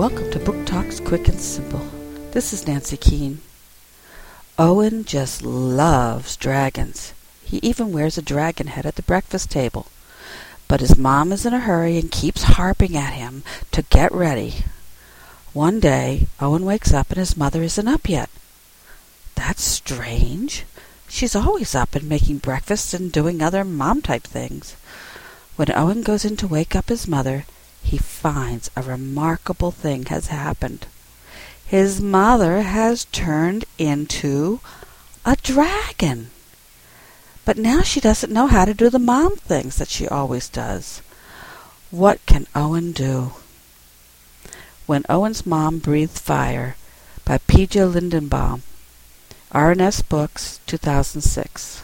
Book Talks Quick and Simple. This is Nancy Keene. Owen just loves dragons. He even wears a dragon head at the breakfast table. But his mom is in a hurry and keeps harping at him to get ready. One day, Owen wakes up and his mother isn't up yet. That's strange. She's always up and making breakfast and doing other mom type things. When Owen goes in to wake up his mother, he finds a remarkable thing has happened. His mother has turned into a dragon. But now she doesn't know how to do the mom things that she always does. What can Owen do? When Owen's Mom Breathed Fire by Pija Lindenbaum. R&S Books, 2006.